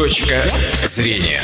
Точка зрения.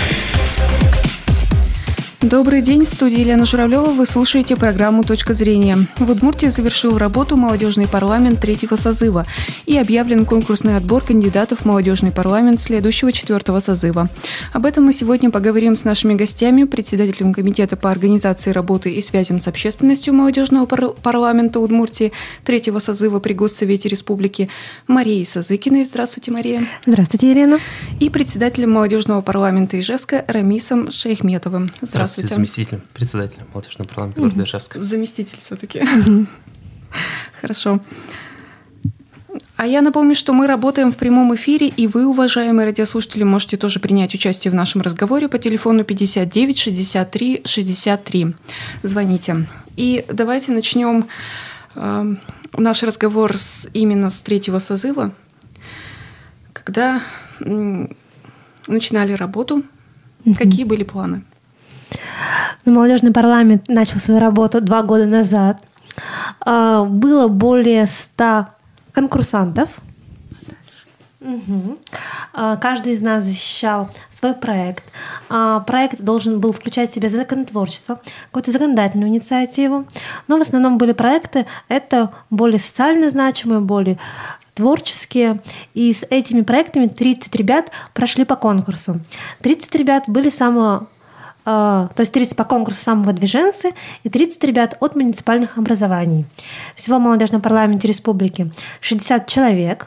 Добрый день, в студии Елена Журавлева. Вы слушаете программу «Точка зрения». В Удмуртии завершил работу молодежный парламент третьего созыва и объявлен конкурсный отбор кандидатов в молодежный парламент следующего четвертого созыва. Об этом мы сегодня поговорим с нашими гостями, председателем комитета по организации работы и связям с общественностью молодежного пар- парламента Удмуртии третьего созыва при Госсовете Республики Марией Сазыкиной. Здравствуйте, Мария. Здравствуйте, Елена. И председателем молодежного парламента Ижевска Рамисом Шейхметовым. Здравствуйте. Здравствуйте, заместителем председателя молодежного парламента города Ижевска. Заместитель все-таки. Хорошо. А я напомню, что мы работаем в прямом эфире, и вы, уважаемые радиослушатели, можете тоже принять участие в нашем разговоре по телефону 59 63 63. Звоните. И давайте начнем э, наш разговор с, именно с третьего созыва, когда м, начинали работу. Какие были планы? Ну, молодежный парламент начал свою работу два года назад. А, Было более ста конкурсантов. А, Каждый из нас защищал свой проект. А, Проект должен был включать в себя законотворчество, какую-то законодательную инициативу. Но в основном были проекты, это более социально значимые, более творческие. И с этими проектами 30 ребят прошли по конкурсу. 30 ребят были самого то есть 30 по конкурсу самого движенцы и 30 ребят от муниципальных образований. Всего в молодежном парламенте республики 60 человек.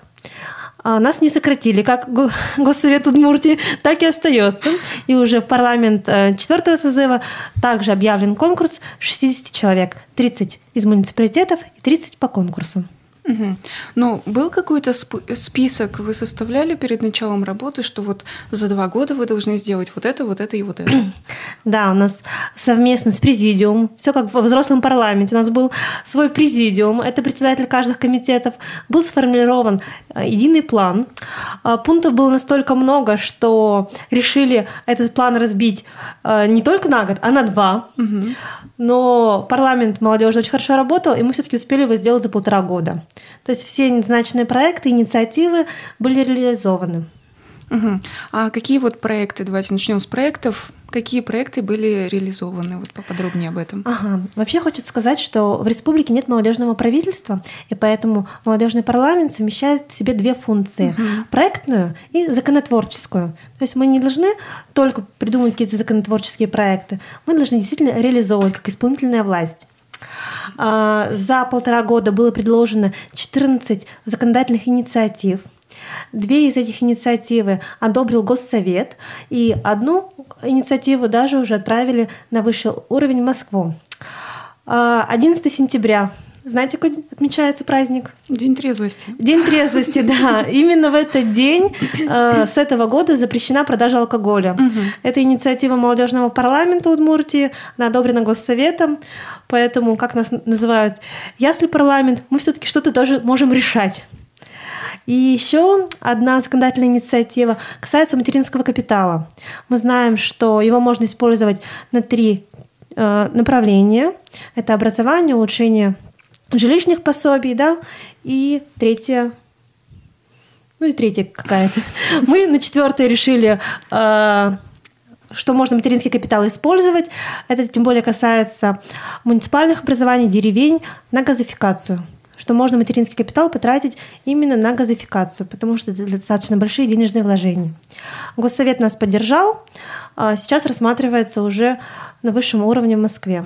А, Нас не сократили, как Го- Госсовет Удмуртии, так и остается. И уже в парламент э, четвертого созыва также объявлен конкурс 60 человек. 30 из муниципалитетов и 30 по конкурсу. Мгм. Ну, был какой-то сп- список, вы составляли перед началом работы, что вот за два года вы должны сделать вот это, вот это и вот это? Да, у нас совместно с президиумом, все как во взрослом парламенте, у нас был свой президиум, это председатель каждых комитетов, был сформирован э, единый план. А, Пунктов было настолько много, что решили этот план разбить э, не только на год, а на два. Мгм. Но парламент молодежи очень хорошо работал, и мы все-таки успели его сделать за полтора года. То есть все назначенные проекты, инициативы были реализованы. Мгм. А какие вот проекты, давайте начнем с проектов, какие проекты были реализованы? Вот поподробнее об этом. Ага. Вообще хочется сказать, что в республике нет молодежного правительства, и поэтому молодежный парламент совмещает в себе две функции: проектную и законотворческую. То есть мы не должны только придумывать какие-то законотворческие проекты, мы должны действительно реализовывать как исполнительная власть. А, За полтора года было предложено 14 законодательных инициатив. Две из этих инициативы одобрил Госсовет, и одну инициативу даже уже отправили на высший уровень в Москву. А, 11 сентября. Знаете, какой отмечается праздник? День трезвости. День трезвости, да. Именно в этот день э, с этого года запрещена продажа алкоголя. Это инициатива молодежного парламента Удмуртии, она одобрена Госсоветом, поэтому, как нас называют, если парламент, мы все-таки что-то тоже можем решать. И еще одна законодательная инициатива касается материнского капитала. Мы знаем, что его можно использовать на три э, направления. Это образование, улучшение жилищных пособий, да, и третье, ну и третья какая-то. Мы на четвертое решили, э, что можно материнский капитал использовать. Это тем более касается муниципальных образований, деревень на газификацию что можно материнский капитал потратить именно на газификацию, потому что это достаточно большие денежные вложения. Госсовет нас поддержал, а сейчас рассматривается уже на высшем уровне в Москве.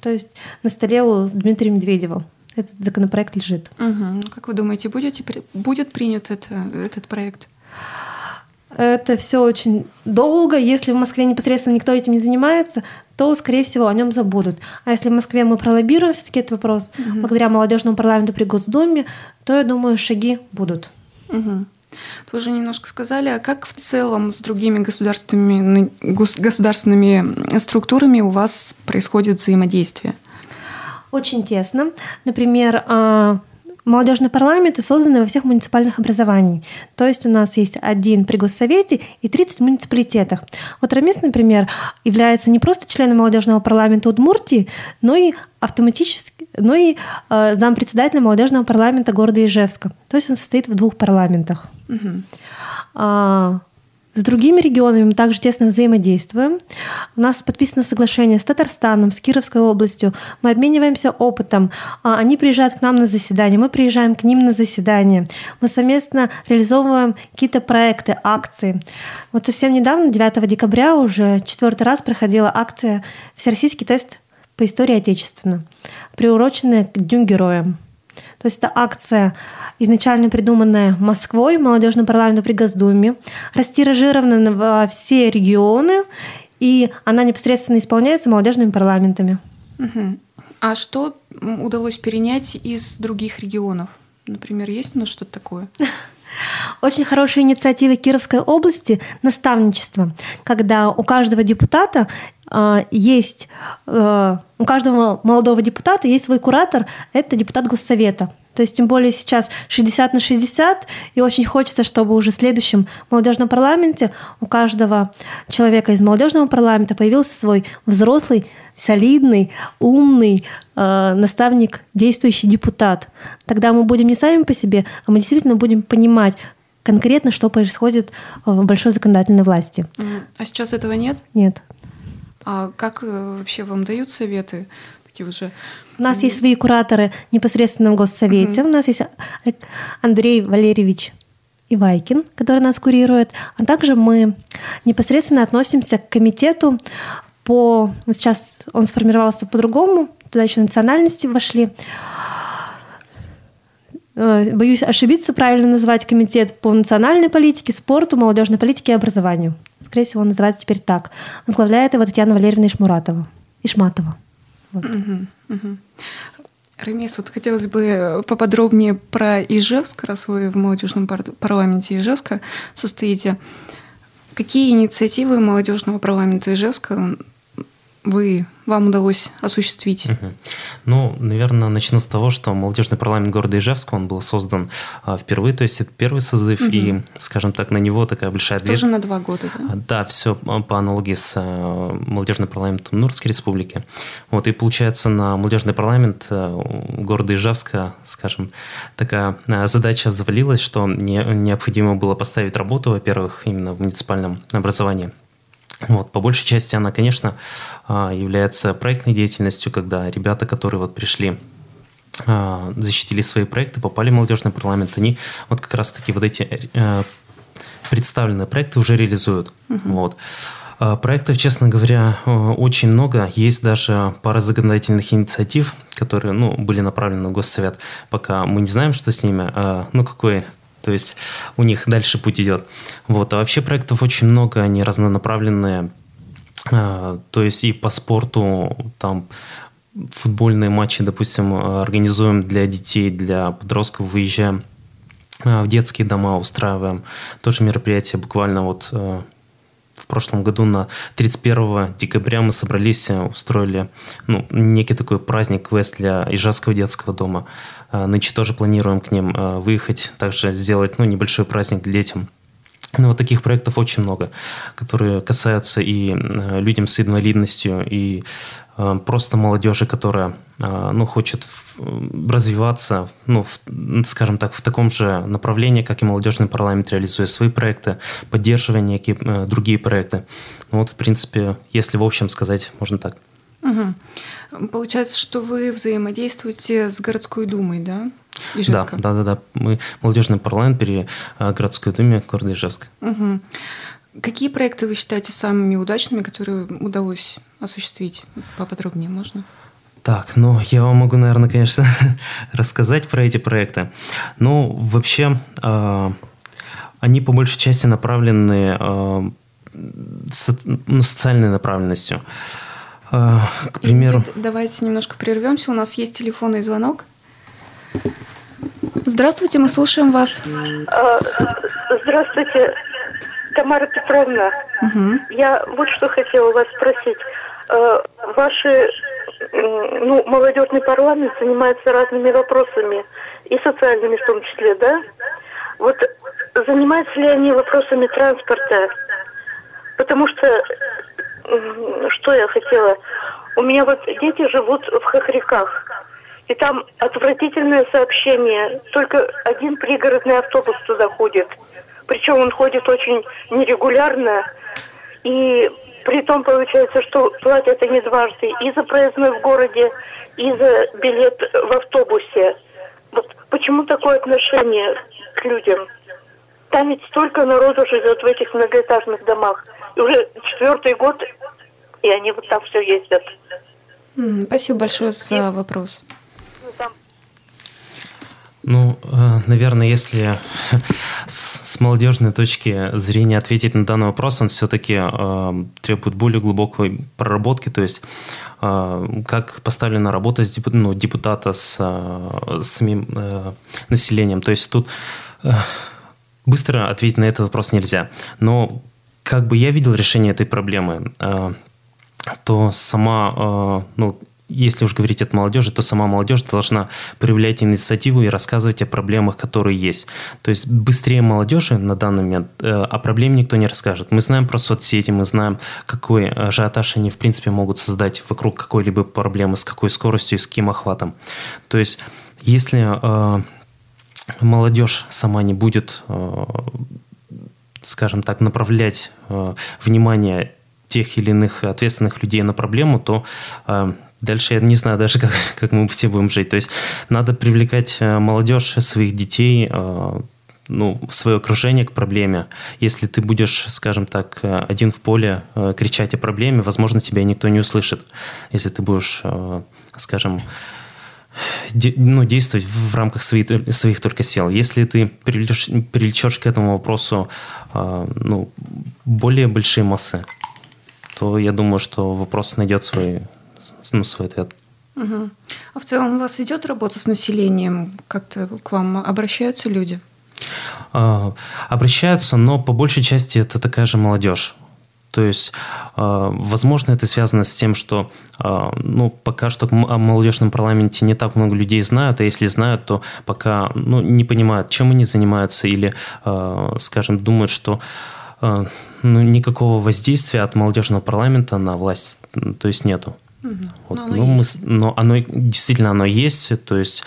То есть на столе у Дмитрия Медведева этот законопроект лежит. Мгм. Как вы думаете, будете, будет принят это, этот проект? Это все очень долго. Если в Москве непосредственно никто этим не занимается, то, скорее всего, о нем забудут. А если в Москве мы пролоббируем все-таки этот вопрос, благодаря молодежному парламенту при Госдуме, то, я думаю, шаги будут. Мгм. Вы уже немножко сказали, а как в целом с другими государственными, гос- государственными структурами у вас происходит взаимодействие? Очень тесно. Например, а, молодежные парламенты созданы во всех муниципальных образованиях. То есть у нас есть один при госсовете и 30 в муниципалитетах. Вот Рамис, например, является не просто членом молодежного парламента Удмуртии, но и автоматически, но и э, зампредседателя молодежного парламента города Ижевска. То есть он состоит в двух парламентах. Мгм. А, С другими регионами мы также тесно взаимодействуем. У нас подписано соглашение с Татарстаном, с Кировской областью. Мы обмениваемся опытом. А, они приезжают к нам на заседание, мы приезжаем к ним на заседание. Мы совместно реализовываем какие-то проекты, акции. Вот совсем недавно, 9 декабря, уже четвертый раз проходила акция «Всероссийский тест по истории Отечественного», приуроченная к Дню Героя. То есть это акция, изначально придуманная Москвой, молодежным парламентом при Госдуме, растиражирована во все регионы, и она непосредственно исполняется молодежными парламентами. Угу. А что удалось перенять из других регионов? Например, есть у нас что-то такое? Очень хорошая инициатива Кировской области – наставничество, когда у каждого депутата э, есть, э, у каждого молодого депутата есть свой куратор, это депутат Госсовета – то есть, тем более сейчас 60 на 60, и очень хочется, чтобы уже в следующем молодежном парламенте у каждого человека из молодежного парламента появился свой взрослый, солидный, умный э, наставник, действующий депутат. Тогда мы будем не сами по себе, а мы действительно будем понимать, конкретно, что происходит в большой законодательной власти. А сейчас этого нет? Нет. А как э, вообще вам дают советы? Такие уже у нас есть свои кураторы непосредственно в Госсовете. У нас есть Андрей Валерьевич Ивайкин, который нас курирует. А также мы непосредственно относимся к комитету по... Сейчас он сформировался по-другому, туда еще национальности вошли. Э, боюсь ошибиться, правильно называть комитет по национальной политике, спорту, молодежной политике и образованию. Скорее всего, он называется теперь так. Возглавляет его Татьяна Валерьевна Ишмуратова. Ишматова. Вот. Угу, вот хотелось бы поподробнее про Ижевск, раз вы в молодежном парламенте Ижевска состоите. Какие инициативы молодежного парламента Ижевска вы вам удалось осуществить? Угу. Ну, наверное, начну с того, что молодежный парламент города Ижевска, он был создан а, впервые, то есть это первый созыв, угу. и, скажем так, на него такая большая дверь. Тоже на два года, да? А, да, все по аналогии с а, молодежным парламентом Нурской республики. Вот, и получается, на молодежный парламент а, города Ижевска, скажем, такая а, задача завалилась, что не, необходимо было поставить работу, во-первых, именно в муниципальном образовании – вот, по большей части она, конечно, а, является проектной деятельностью, когда ребята, которые вот пришли а, защитили свои проекты, попали в молодежный парламент, они вот как раз-таки вот эти э, представленные проекты уже реализуют. Угу. Вот. А, проектов, честно говоря, э, очень много. Есть даже пара законодательных инициатив, которые ну, были направлены в Госсовет. Пока мы не знаем, что с ними, ну, какой то есть у них дальше путь идет. Вот. А вообще проектов очень много, они разнонаправленные. А, то есть и по спорту, там футбольные матчи, допустим, организуем для детей, для подростков, выезжаем а, в детские дома, устраиваем. Тоже мероприятие буквально вот а, в прошлом году на 31 декабря мы собрались, устроили ну, некий такой праздник, квест для Ижевского детского дома. А, нынче тоже планируем к ним а, выехать, также сделать ну, небольшой праздник для детям. Ну, вот таких проектов очень много, которые касаются и а, людям с инвалидностью, и просто молодежи, которая ну, хочет развиваться, ну, в, скажем так, в таком же направлении, как и молодежный парламент, реализуя свои проекты, поддерживая некие другие проекты. Ну, вот, в принципе, если в общем сказать, можно так. Угу. Получается, что вы взаимодействуете с городской думой, да? Ижевска? Да, да, да, да. Мы молодежный парламент при э, городской думе города Ижевска. Угу. Какие проекты вы считаете самыми удачными, которые удалось осуществить? Поподробнее можно? Так, ну, я вам могу, наверное, конечно, рассказать про эти проекты. Ну, вообще, э, они по большей части направлены э, со, ну, социальной направленностью. А, к примеру... Извините, давайте немножко прервемся. У нас есть телефонный звонок. Здравствуйте, мы слушаем вас. А, здравствуйте, Тамара Петровна. Угу. Я вот что хотела вас спросить. А, ваши, ну, молодежный парламент занимается разными вопросами, и социальными в том числе, да? Вот занимаются ли они вопросами транспорта? Потому что что я хотела? У меня вот дети живут в Хохряках. И там отвратительное сообщение. Только один пригородный автобус туда ходит. Причем он ходит очень нерегулярно. И при том получается, что платят они дважды и за проездной в городе, и за билет в автобусе. Вот почему такое отношение к людям? Там ведь столько народу живет в этих многоэтажных домах. И уже четвертый год, и они вот так все ездят. Спасибо большое за вопрос. Ну, э, наверное, если с молодежной точки зрения ответить на данный вопрос, он все-таки э, требует более глубокой проработки, то есть э, как поставлена работа с ну, депутата с, с самим населением. То есть тут быстро ответить на этот вопрос нельзя. Но как бы я видел решение этой проблемы, то сама, ну, если уж говорить от молодежи, то сама молодежь должна проявлять инициативу и рассказывать о проблемах, которые есть. То есть быстрее молодежи на данный момент э, о проблеме никто не расскажет. Мы знаем про соцсети, мы знаем, какой ажиотаж они в принципе могут создать вокруг какой-либо проблемы, с какой скоростью и с каким охватом. То есть если э, молодежь сама не будет, э, скажем так, направлять э, внимание тех или иных ответственных людей на проблему, то э, Дальше я не знаю даже, как, как мы все будем жить. То есть надо привлекать э, молодежь, своих детей, э, ну, свое окружение к проблеме. Если ты будешь, скажем так, э, один в поле кричать о проблеме, возможно, тебя никто не услышит. Если ты будешь, скажем, ну, действовать в рамках своих, своих только сил. Если ты привлечешь, привлечешь к этому вопросу ну, более большие массы, то я думаю, что вопрос найдет свой ну, свой ответ. Угу. А в целом у вас идет работа с населением? Как-то к вам обращаются люди? А, обращаются, но по большей части это такая же молодежь. То есть, а, возможно, это связано с тем, что а, ну, пока что о молодежном парламенте не так много людей знают, а если знают, то пока ну, не понимают, чем они занимаются, или, скажем, думают, что ну, никакого воздействия от молодежного парламента на власть то есть нету. Угу. Вот. Но, оно ну, мы, но оно действительно оно есть, то есть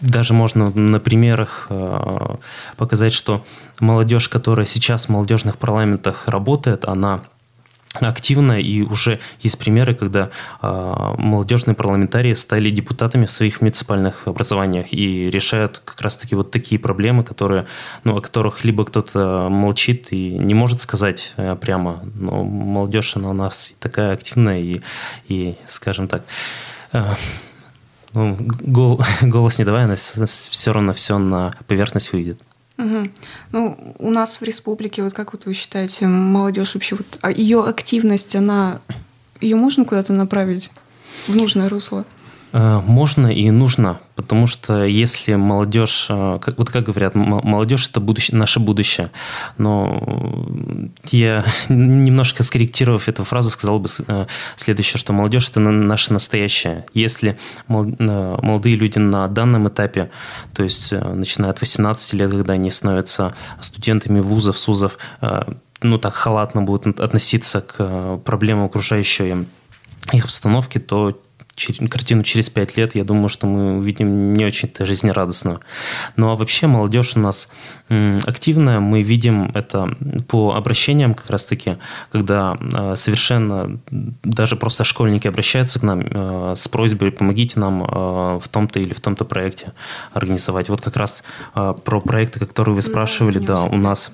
даже можно на примерах э, показать, что молодежь, которая сейчас в молодежных парламентах работает, она активно, и уже есть примеры, когда э, молодежные парламентарии стали депутатами в своих муниципальных образованиях и решают как раз-таки вот такие проблемы, которые, ну, о которых либо кто-то молчит и не может сказать э, прямо, но молодежь, она у нас такая активная и, и скажем так, э, ну, гол, голос не давая, она все равно все на поверхность выйдет. Угу. Ну, у нас в республике, вот как вот вы считаете, молодежь вообще, вот, а ее активность, она, ее можно куда-то направить в нужное русло? Э, можно и нужно, потому что если молодежь, э, вот как говорят, молодежь это будущее, наше будущее, но я немножко скорректировав эту фразу, сказал бы э, следующее, что молодежь это наше настоящее. Если молодые люди на данном этапе, то есть начиная от 18 лет, когда они становятся студентами вузов, СУЗов, ну так халатно будут относиться к проблемам окружающей их обстановки, то картину через пять лет, я думаю, что мы увидим не очень-то жизнерадостную. Ну а вообще молодежь у нас активная, мы видим это по обращениям как раз-таки, когда а, совершенно даже просто школьники обращаются к нам а, с просьбой «помогите нам а, в том-то или в том-то проекте организовать». Вот как раз про проекты, которые вы спрашивали, да, да у нас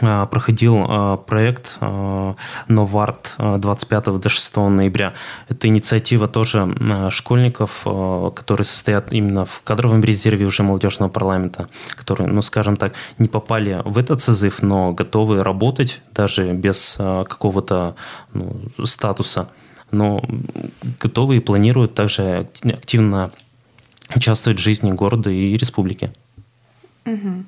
проходил э, проект э, Новарт 25 до 6 ноября. Это инициатива тоже школьников, которые состоят именно в кадровом резерве уже молодежного парламента, которые, ну, скажем так, не попали в этот созыв, но готовы работать даже без какого-то ну, статуса, но готовы и планируют также активно участвовать в жизни города и республики. Угу.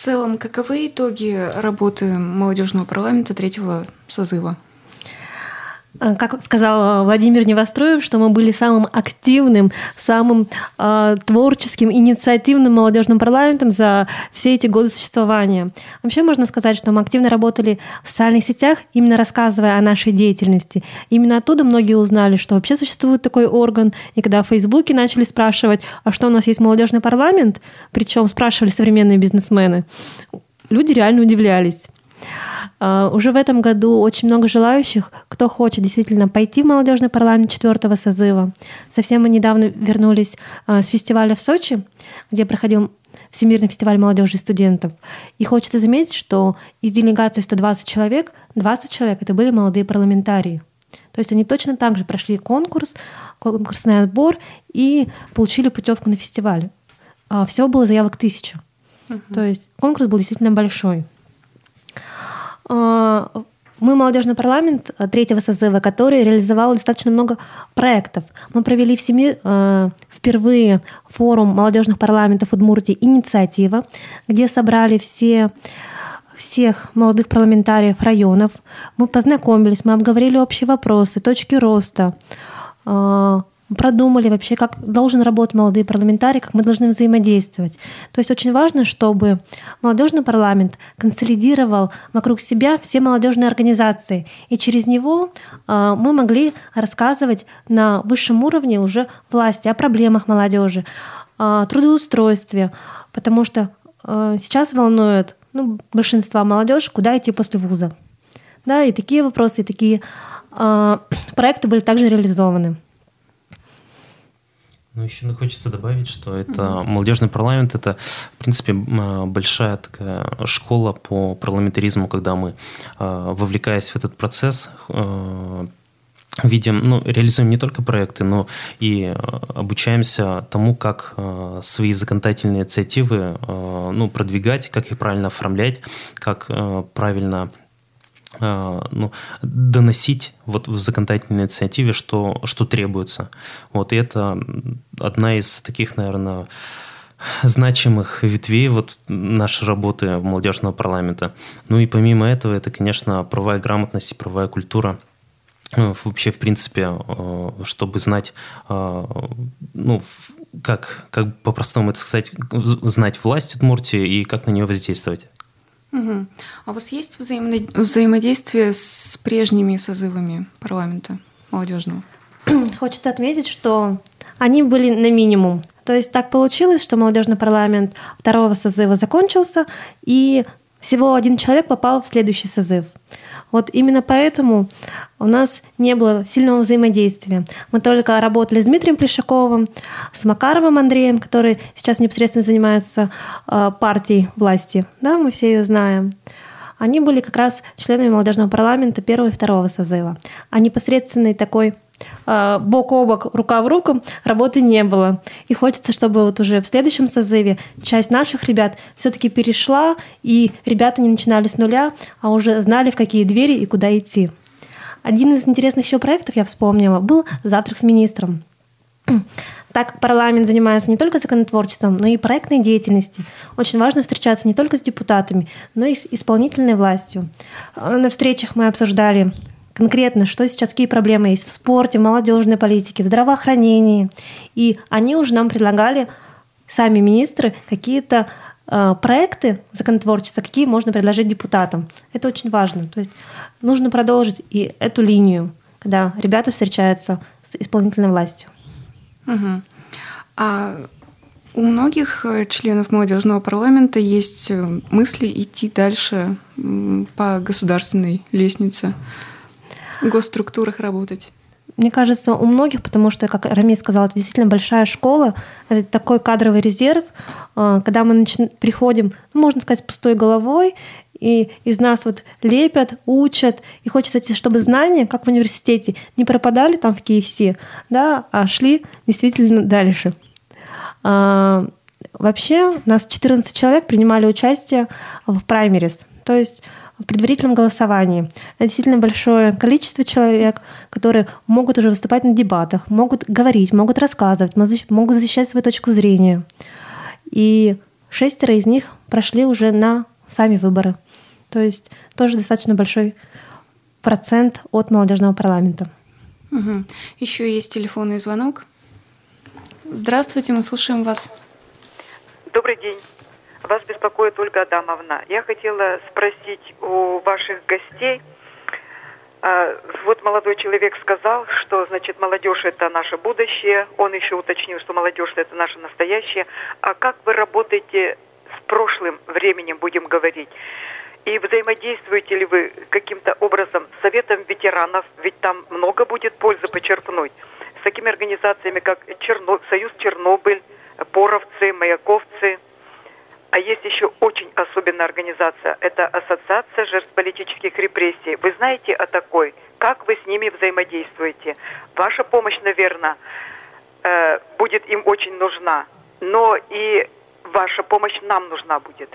В целом, каковы итоги работы молодежного парламента третьего созыва? А, как сказал Владимир Невостроев, что мы были самым активным, самым э, творческим, инициативным молодежным парламентом за все эти годы существования. Вообще можно сказать, что мы активно работали в социальных сетях, именно рассказывая о нашей деятельности. Именно оттуда многие узнали, что вообще существует такой орган. И когда в Фейсбуке начали спрашивать, а что у нас есть молодежный парламент, причем спрашивали современные бизнесмены, люди реально удивлялись. А, уже в этом году очень много желающих, кто хочет действительно пойти в молодежный парламент четвертого созыва. Совсем мы недавно вернулись а, с фестиваля в Сочи, где проходил Всемирный фестиваль молодежи и студентов. И хочется заметить, что из делегации 120 человек, 20 человек это были молодые парламентарии. То есть они точно так же прошли конкурс, конкурсный отбор и получили путевку на фестиваль. А, всего было заявок тысяча. Угу. То есть конкурс был действительно большой. А, мы молодежный парламент э, третьего созыва, который реализовал достаточно много проектов. Мы провели в Семи э, впервые форум молодежных парламентов Удмуртии «Инициатива», где собрали все всех молодых парламентариев районов. Мы познакомились, мы обговорили общие вопросы, точки роста, а, продумали вообще, как должен работать молодые парламентарии, как мы должны взаимодействовать. То есть очень важно, чтобы молодежный парламент консолидировал вокруг себя все молодежные организации, и через него э, мы могли рассказывать на высшем уровне уже власти о проблемах молодежи, о трудоустройстве, потому что э, сейчас волнует ну, большинство молодежи, куда идти после вуза. Да, и такие вопросы, и такие э, проекты были также реализованы. Ну, еще хочется добавить, что это mm-hmm. молодежный парламент, это, в принципе, большая такая школа по парламентаризму, когда мы, а, вовлекаясь в этот процесс, а, видим, ну, реализуем не только проекты, но и а, обучаемся тому, как свои законодательные инициативы ну, продвигать, как их правильно оформлять, как правильно а, ну, доносить вот в законодательной инициативе, что, что требуется. Вот, и это одна из таких, наверное, значимых ветвей вот нашей работы в молодежного парламента. Ну и помимо этого, это, конечно, правовая грамотность и правовая культура. Ну, вообще, в принципе, а, чтобы знать, а, ну, как, как по-простому это сказать, знать власть Удмуртии и как на нее воздействовать. Угу. А у вас есть взаимно... взаимодействие с прежними созывами парламента молодежного? Хочется отметить, что они были на минимум. То есть так получилось, что молодежный парламент второго созыва закончился, и всего один человек попал в следующий созыв. Вот именно поэтому у нас не было сильного взаимодействия. Мы только работали с Дмитрием Плешаковым, с Макаровым Андреем, который сейчас непосредственно занимается э, партией власти. Да, мы все ее знаем. Они были как раз членами молодежного парламента первого и второго созыва. А непосредственный такой а, бок о бок, рука в руку, работы не было. И хочется, чтобы вот уже в следующем созыве часть наших ребят все-таки перешла, и ребята не начинали с нуля, а уже знали, в какие двери и куда идти. Один из интересных еще проектов, я вспомнила, был «Завтрак с министром». Так как парламент занимается не только законотворчеством, но и проектной деятельностью, очень важно встречаться не только с депутатами, но и с исполнительной властью. На встречах мы обсуждали конкретно, что сейчас, какие проблемы есть в спорте, в молодежной политике, в здравоохранении. И они уже нам предлагали, сами министры, какие-то э, проекты законотворчества, какие можно предложить депутатам. Это очень важно. То есть нужно продолжить и эту линию, когда ребята встречаются с исполнительной властью. Угу. А у многих э, членов молодежного парламента есть э, мысли идти дальше по государственной лестнице госструктурах работать? Мне кажется, у многих, потому что, как Рамей сказал, это действительно большая школа, это такой кадровый резерв, а, когда мы начи... приходим, ну, можно сказать, с пустой головой, и из нас вот лепят, учат, и хочется, чтобы знания, как в университете, не пропадали там в KFC, да, а шли действительно дальше. А, вообще, нас 14 человек принимали участие в праймерис, то есть в предварительном голосовании. Это действительно большое количество человек, которые могут уже выступать на дебатах, могут говорить, могут рассказывать, могут защищать свою точку зрения. И шестеро из них прошли уже на сами выборы. То есть тоже достаточно большой процент от молодежного парламента. Угу. Еще есть телефонный звонок. Здравствуйте, мы слушаем вас. Добрый день. Вас беспокоит Ольга Адамовна. Я хотела спросить у ваших гостей. А, вот молодой человек сказал, что, значит, молодежь это наше будущее. Он еще уточнил, что молодежь это наше настоящее. А как вы работаете с прошлым временем, будем говорить? И взаимодействуете ли вы каким-то образом с Советом ветеранов, ведь там много будет пользы почерпнуть, с такими организациями, как Черно... Союз Чернобыль, Поровцы, Маяковцы – а есть еще очень особенная организация. Это Ассоциация жертв политических репрессий. Вы знаете о такой? Как вы с ними взаимодействуете? Ваша помощь, наверное, э, будет им очень нужна. Но и ваша помощь нам нужна будет.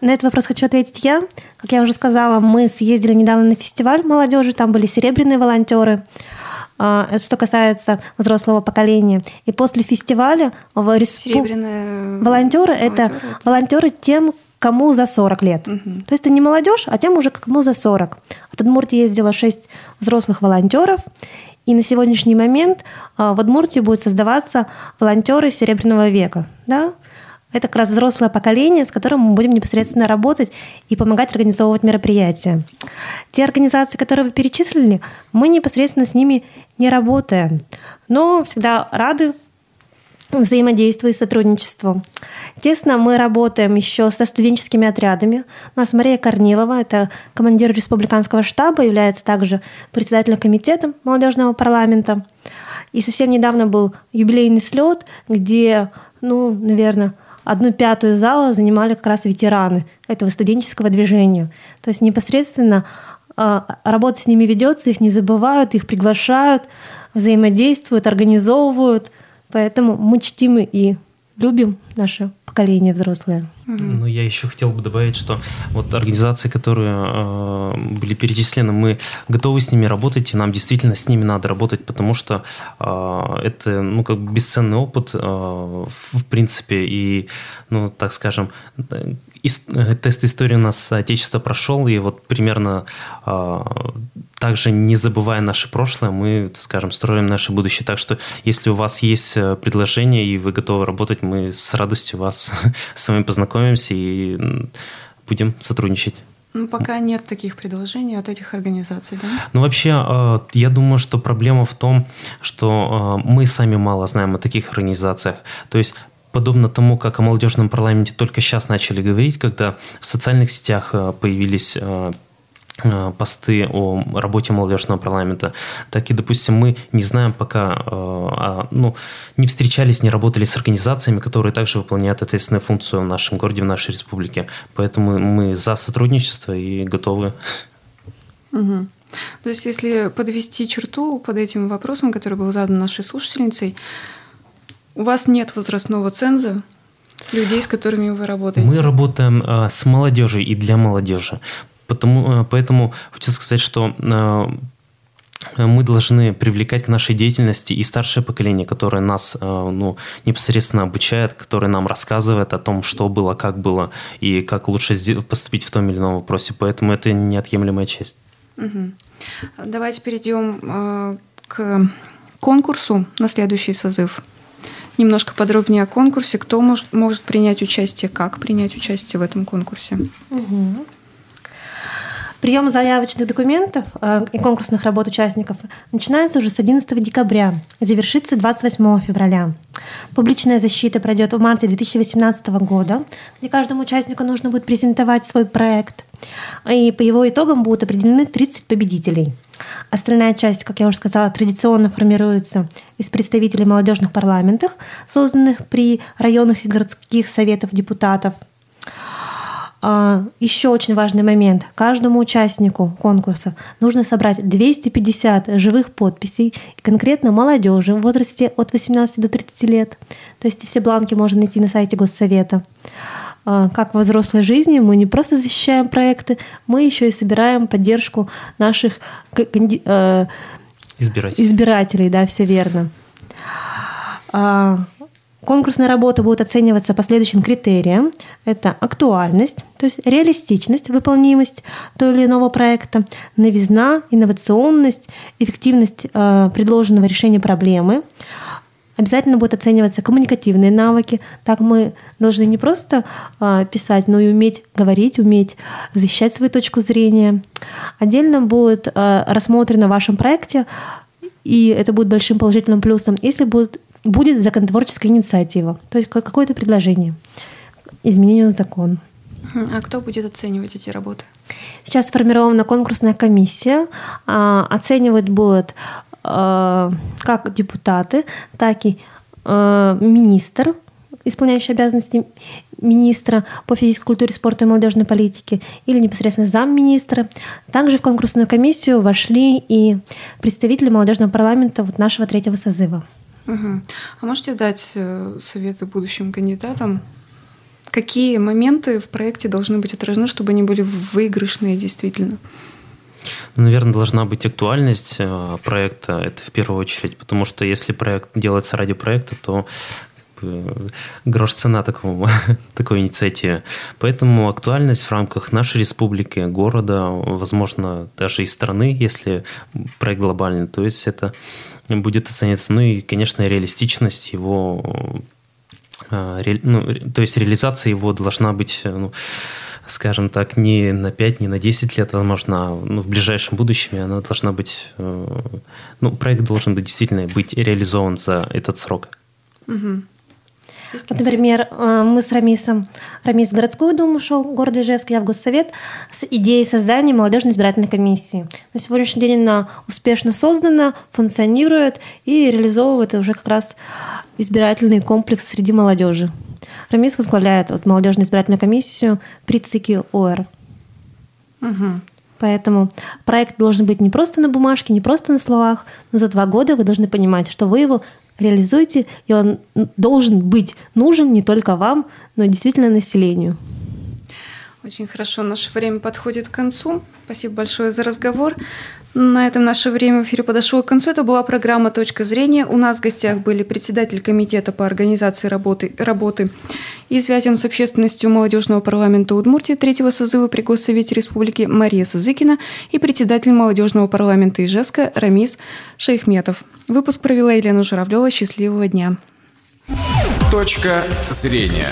На этот вопрос хочу ответить я. Как я уже сказала, мы съездили недавно на фестиваль молодежи, там были серебряные волонтеры. А, что касается взрослого поколения. И после фестиваля в респу... волонтеры это волонтеры тем, кому за 40 лет. Угу. То есть это не молодежь, а тем уже кому за 40. От Удмуртии ездило 6 взрослых волонтеров, и на сегодняшний момент а, в Удмуртии будут создаваться волонтеры Серебряного века. Да? Это как раз взрослое поколение, с которым мы будем непосредственно работать и помогать организовывать мероприятия. Те организации, которые вы перечислили, мы непосредственно с ними не работаем, но всегда рады взаимодействию и сотрудничеству. Тесно мы работаем еще со студенческими отрядами. У нас Мария Корнилова, это командир республиканского штаба, является также председателем комитета молодежного парламента. И совсем недавно был юбилейный слет, где, ну, наверное, одну пятую зала занимали как раз ветераны этого студенческого движения. То есть непосредственно а, работа с ними ведется, их не забывают, их приглашают, взаимодействуют, организовывают. Поэтому мы чтим и любим наше поколение взрослое. Ну, я еще хотел бы добавить, что вот организации, которые э, были перечислены, мы готовы с ними работать, и нам действительно с ними надо работать, потому что э, это, ну, как бы бесценный опыт, э, в принципе, и, ну, так скажем, тест истории у нас Отечество прошел, и вот примерно э, также не забывая наше прошлое, мы, скажем, строим наше будущее. Так что, если у вас есть э, предложение и вы готовы работать, мы с радостью вас с вами познакомимся и будем сотрудничать. Ну, пока нет таких предложений от этих организаций, да? Ну, вообще, э, я думаю, что проблема в том, что мы сами мало знаем о таких организациях. То есть подобно тому, как о молодежном парламенте только сейчас начали говорить, когда в социальных сетях э, появились э, э, посты о работе молодежного парламента, так и, допустим, мы не знаем пока, ну, не встречались, не работали с организациями, которые также выполняют ответственную функцию в нашем городе, в нашей республике. Поэтому мы за сотрудничество и готовы. Угу. То есть, если подвести черту под этим вопросом, который был задан нашей слушательницей, у вас нет возрастного ценза людей, с которыми вы работаете? Мы работаем э, с молодежью и для молодежи. Потому, э, поэтому хочу сказать, что э, мы должны привлекать к нашей деятельности и старшее поколение, которое нас ну, непосредственно обучает, которое нам рассказывает о том, что было, как было и как лучше поступить в том или ином вопросе. Поэтому это неотъемлемая часть. Угу. Давайте перейдем к конкурсу на следующий созыв немножко подробнее о конкурсе, кто может, может принять участие, как принять участие в этом конкурсе. Угу. Прием заявочных документов э, и конкурсных работ участников начинается уже с 11 декабря завершится 28 февраля. Публичная защита пройдет в марте 2018 года, где каждому участнику нужно будет презентовать свой проект. И по его итогам будут определены 30 победителей. Остальная часть, как я уже сказала, традиционно формируется из представителей молодежных парламентов, созданных при районных и городских советах депутатов – Еще очень важный момент. Каждому участнику конкурса нужно собрать 250 живых подписей, конкретно молодежи в возрасте от 18 до 30 лет. То есть все бланки можно найти на сайте Госсовета. А, как во взрослой жизни мы не просто защищаем проекты, мы еще и собираем поддержку наших избирателей. избирателей, да, все верно. Конкурсная работа будет оцениваться по следующим критериям. Это актуальность, то есть реалистичность, выполнимость того или иного проекта, новизна, инновационность, эффективность э, предложенного решения проблемы. Обязательно будут оцениваться коммуникативные навыки. Так мы должны не просто э, писать, но и уметь говорить, уметь защищать свою точку зрения. Отдельно будет э, рассмотрено в вашем проекте, и это будет большим положительным плюсом, если будет будет законотворческая инициатива, то есть какое-то предложение изменению закона. А кто будет оценивать эти работы? Сейчас сформирована конкурсная комиссия. А, оценивать будут а, как депутаты, так и а, министр, исполняющий обязанности министра по физической культуре, спорту и молодежной политике или непосредственно замминистра. Также в конкурсную комиссию вошли и представители молодежного парламента вот нашего третьего созыва. Угу. А можете дать э, советы будущим кандидатам? Какие моменты в проекте должны быть отражены, чтобы они были выигрышные действительно? Ну, наверное, должна быть актуальность э, проекта, это в первую очередь, потому что если проект делается ради проекта, то грош цена такому, такой инициативе. Поэтому актуальность в рамках нашей республики, города, возможно, даже и страны, если проект глобальный, то есть это будет оцениваться. Ну и, конечно, реалистичность его, а, ну, то есть реализация его должна быть, ну, скажем так, не на 5, не на 10 лет, возможно, а ну, в ближайшем будущем она должна быть, э, ну, проект должен быть действительно быть реализован за этот срок. Угу. Вот, например, э, мы с Рамисом, Рамис в городскую думу шел, город Ижевск, я в Госсовет, с идеей создания молодежной избирательной комиссии. На сегодняшний день она успешно создана, функционирует и реализовывает уже как раз избирательный комплекс среди молодежи. Рамис возглавляет вот, молодежную избирательную комиссию при ЦИКе ОР. Угу. Поэтому проект должен быть не просто на бумажке, не просто на словах, но за два года вы должны понимать, что вы его реализуйте, и он должен быть нужен не только вам, но действительно населению. Очень хорошо. Наше время подходит к концу. Спасибо большое за разговор. На этом наше время в эфире подошло к концу. Это была программа «Точка зрения». У нас в гостях были председатель комитета по организации работы, работы и связям с общественностью молодежного парламента Удмуртии третьего созыва при Госсовете Республики Мария Сазыкина и председатель молодежного парламента Ижевска Рамис Шейхметов. Выпуск провела Елена Журавлева. Счастливого дня. Точка зрения.